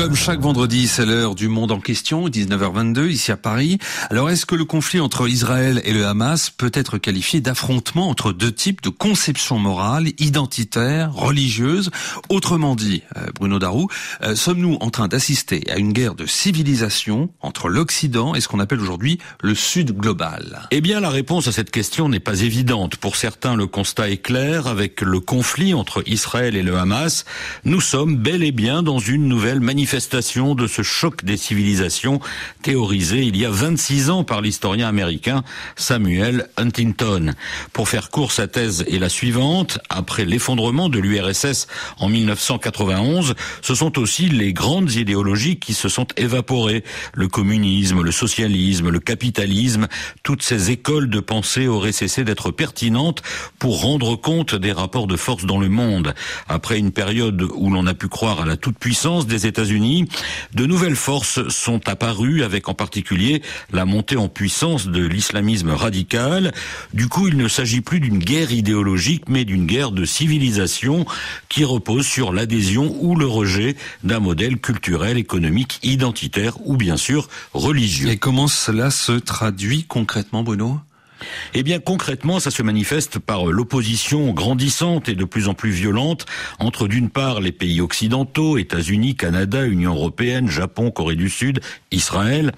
Comme chaque vendredi, c'est l'heure du monde en question, 19h22, ici à Paris. Alors, est-ce que le conflit entre Israël et le Hamas peut être qualifié d'affrontement entre deux types de conceptions morales, identitaires, religieuses Autrement dit, euh, Bruno Darou, euh, sommes-nous en train d'assister à une guerre de civilisation entre l'Occident et ce qu'on appelle aujourd'hui le Sud global? Eh bien, la réponse à cette question n'est pas évidente. Pour certains, le constat est clair. Avec le conflit entre Israël et le Hamas, nous sommes bel et bien dans une nouvelle manifestation de ce choc des civilisations théorisé il y a 26 ans par l'historien américain Samuel Huntington. Pour faire court, sa thèse est la suivante. Après l'effondrement de l'URSS en 1991, ce sont aussi les grandes idéologies qui se sont évaporées. Le communisme, le socialisme, le capitalisme, toutes ces écoles de pensée auraient cessé d'être pertinentes pour rendre compte des rapports de force dans le monde. Après une période où l'on a pu croire à la toute-puissance des États-Unis, de nouvelles forces sont apparues avec en particulier la montée en puissance de l'islamisme radical. Du coup, il ne s'agit plus d'une guerre idéologique, mais d'une guerre de civilisation qui repose sur l'adhésion ou le rejet d'un modèle culturel, économique, identitaire ou bien sûr religieux. Et comment cela se traduit concrètement, Bruno? Eh bien, concrètement, ça se manifeste par l'opposition grandissante et de plus en plus violente entre, d'une part, les pays occidentaux, États-Unis, Canada, Union européenne, Japon, Corée du Sud, Israël,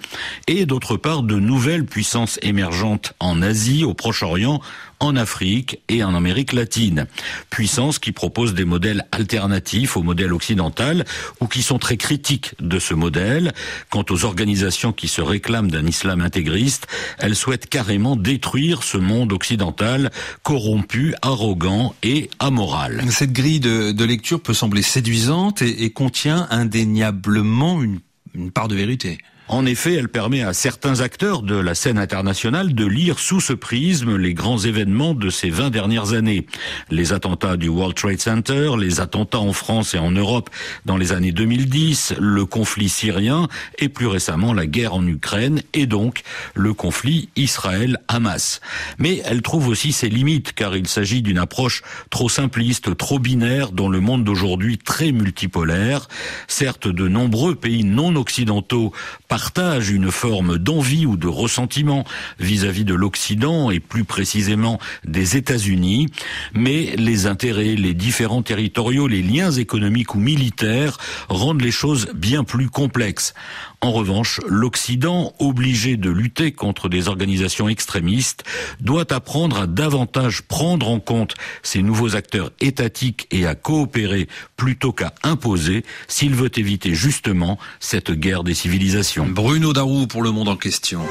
et d'autre part, de nouvelles puissances émergentes en Asie, au Proche-Orient, en Afrique et en Amérique latine. Puissances qui proposent des modèles alternatifs au modèle occidental ou qui sont très critiques de ce modèle. Quant aux organisations qui se réclament d'un islam intégriste, elles souhaitent carrément détruire ce monde occidental corrompu, arrogant et amoral. Cette grille de, lecture peut sembler séduisante et, contient indéniablement une part de vérité. En effet, elle permet à certains acteurs de la scène internationale de lire sous ce prisme les grands événements de ces 20 dernières années. Les attentats du World Trade Center, les attentats en France et en Europe dans les années 2010, le conflit syrien et plus récemment la guerre en Ukraine et donc le conflit Israël-Hamas. Mais elle trouve aussi ses limites car il s'agit d'une approche trop simpliste, trop binaire dans le monde d'aujourd'hui très multipolaire. Certes, de nombreux pays non occidentaux partage une forme d'envie ou de ressentiment vis-à-vis de l'Occident et plus précisément des États-Unis, mais les intérêts, les différents territoriaux, les liens économiques ou militaires rendent les choses bien plus complexes. En revanche, l'Occident, obligé de lutter contre des organisations extrémistes, doit apprendre à davantage prendre en compte ces nouveaux acteurs étatiques et à coopérer plutôt qu'à imposer s'il veut éviter justement cette guerre des civilisations. Bruno Darou pour le monde en question.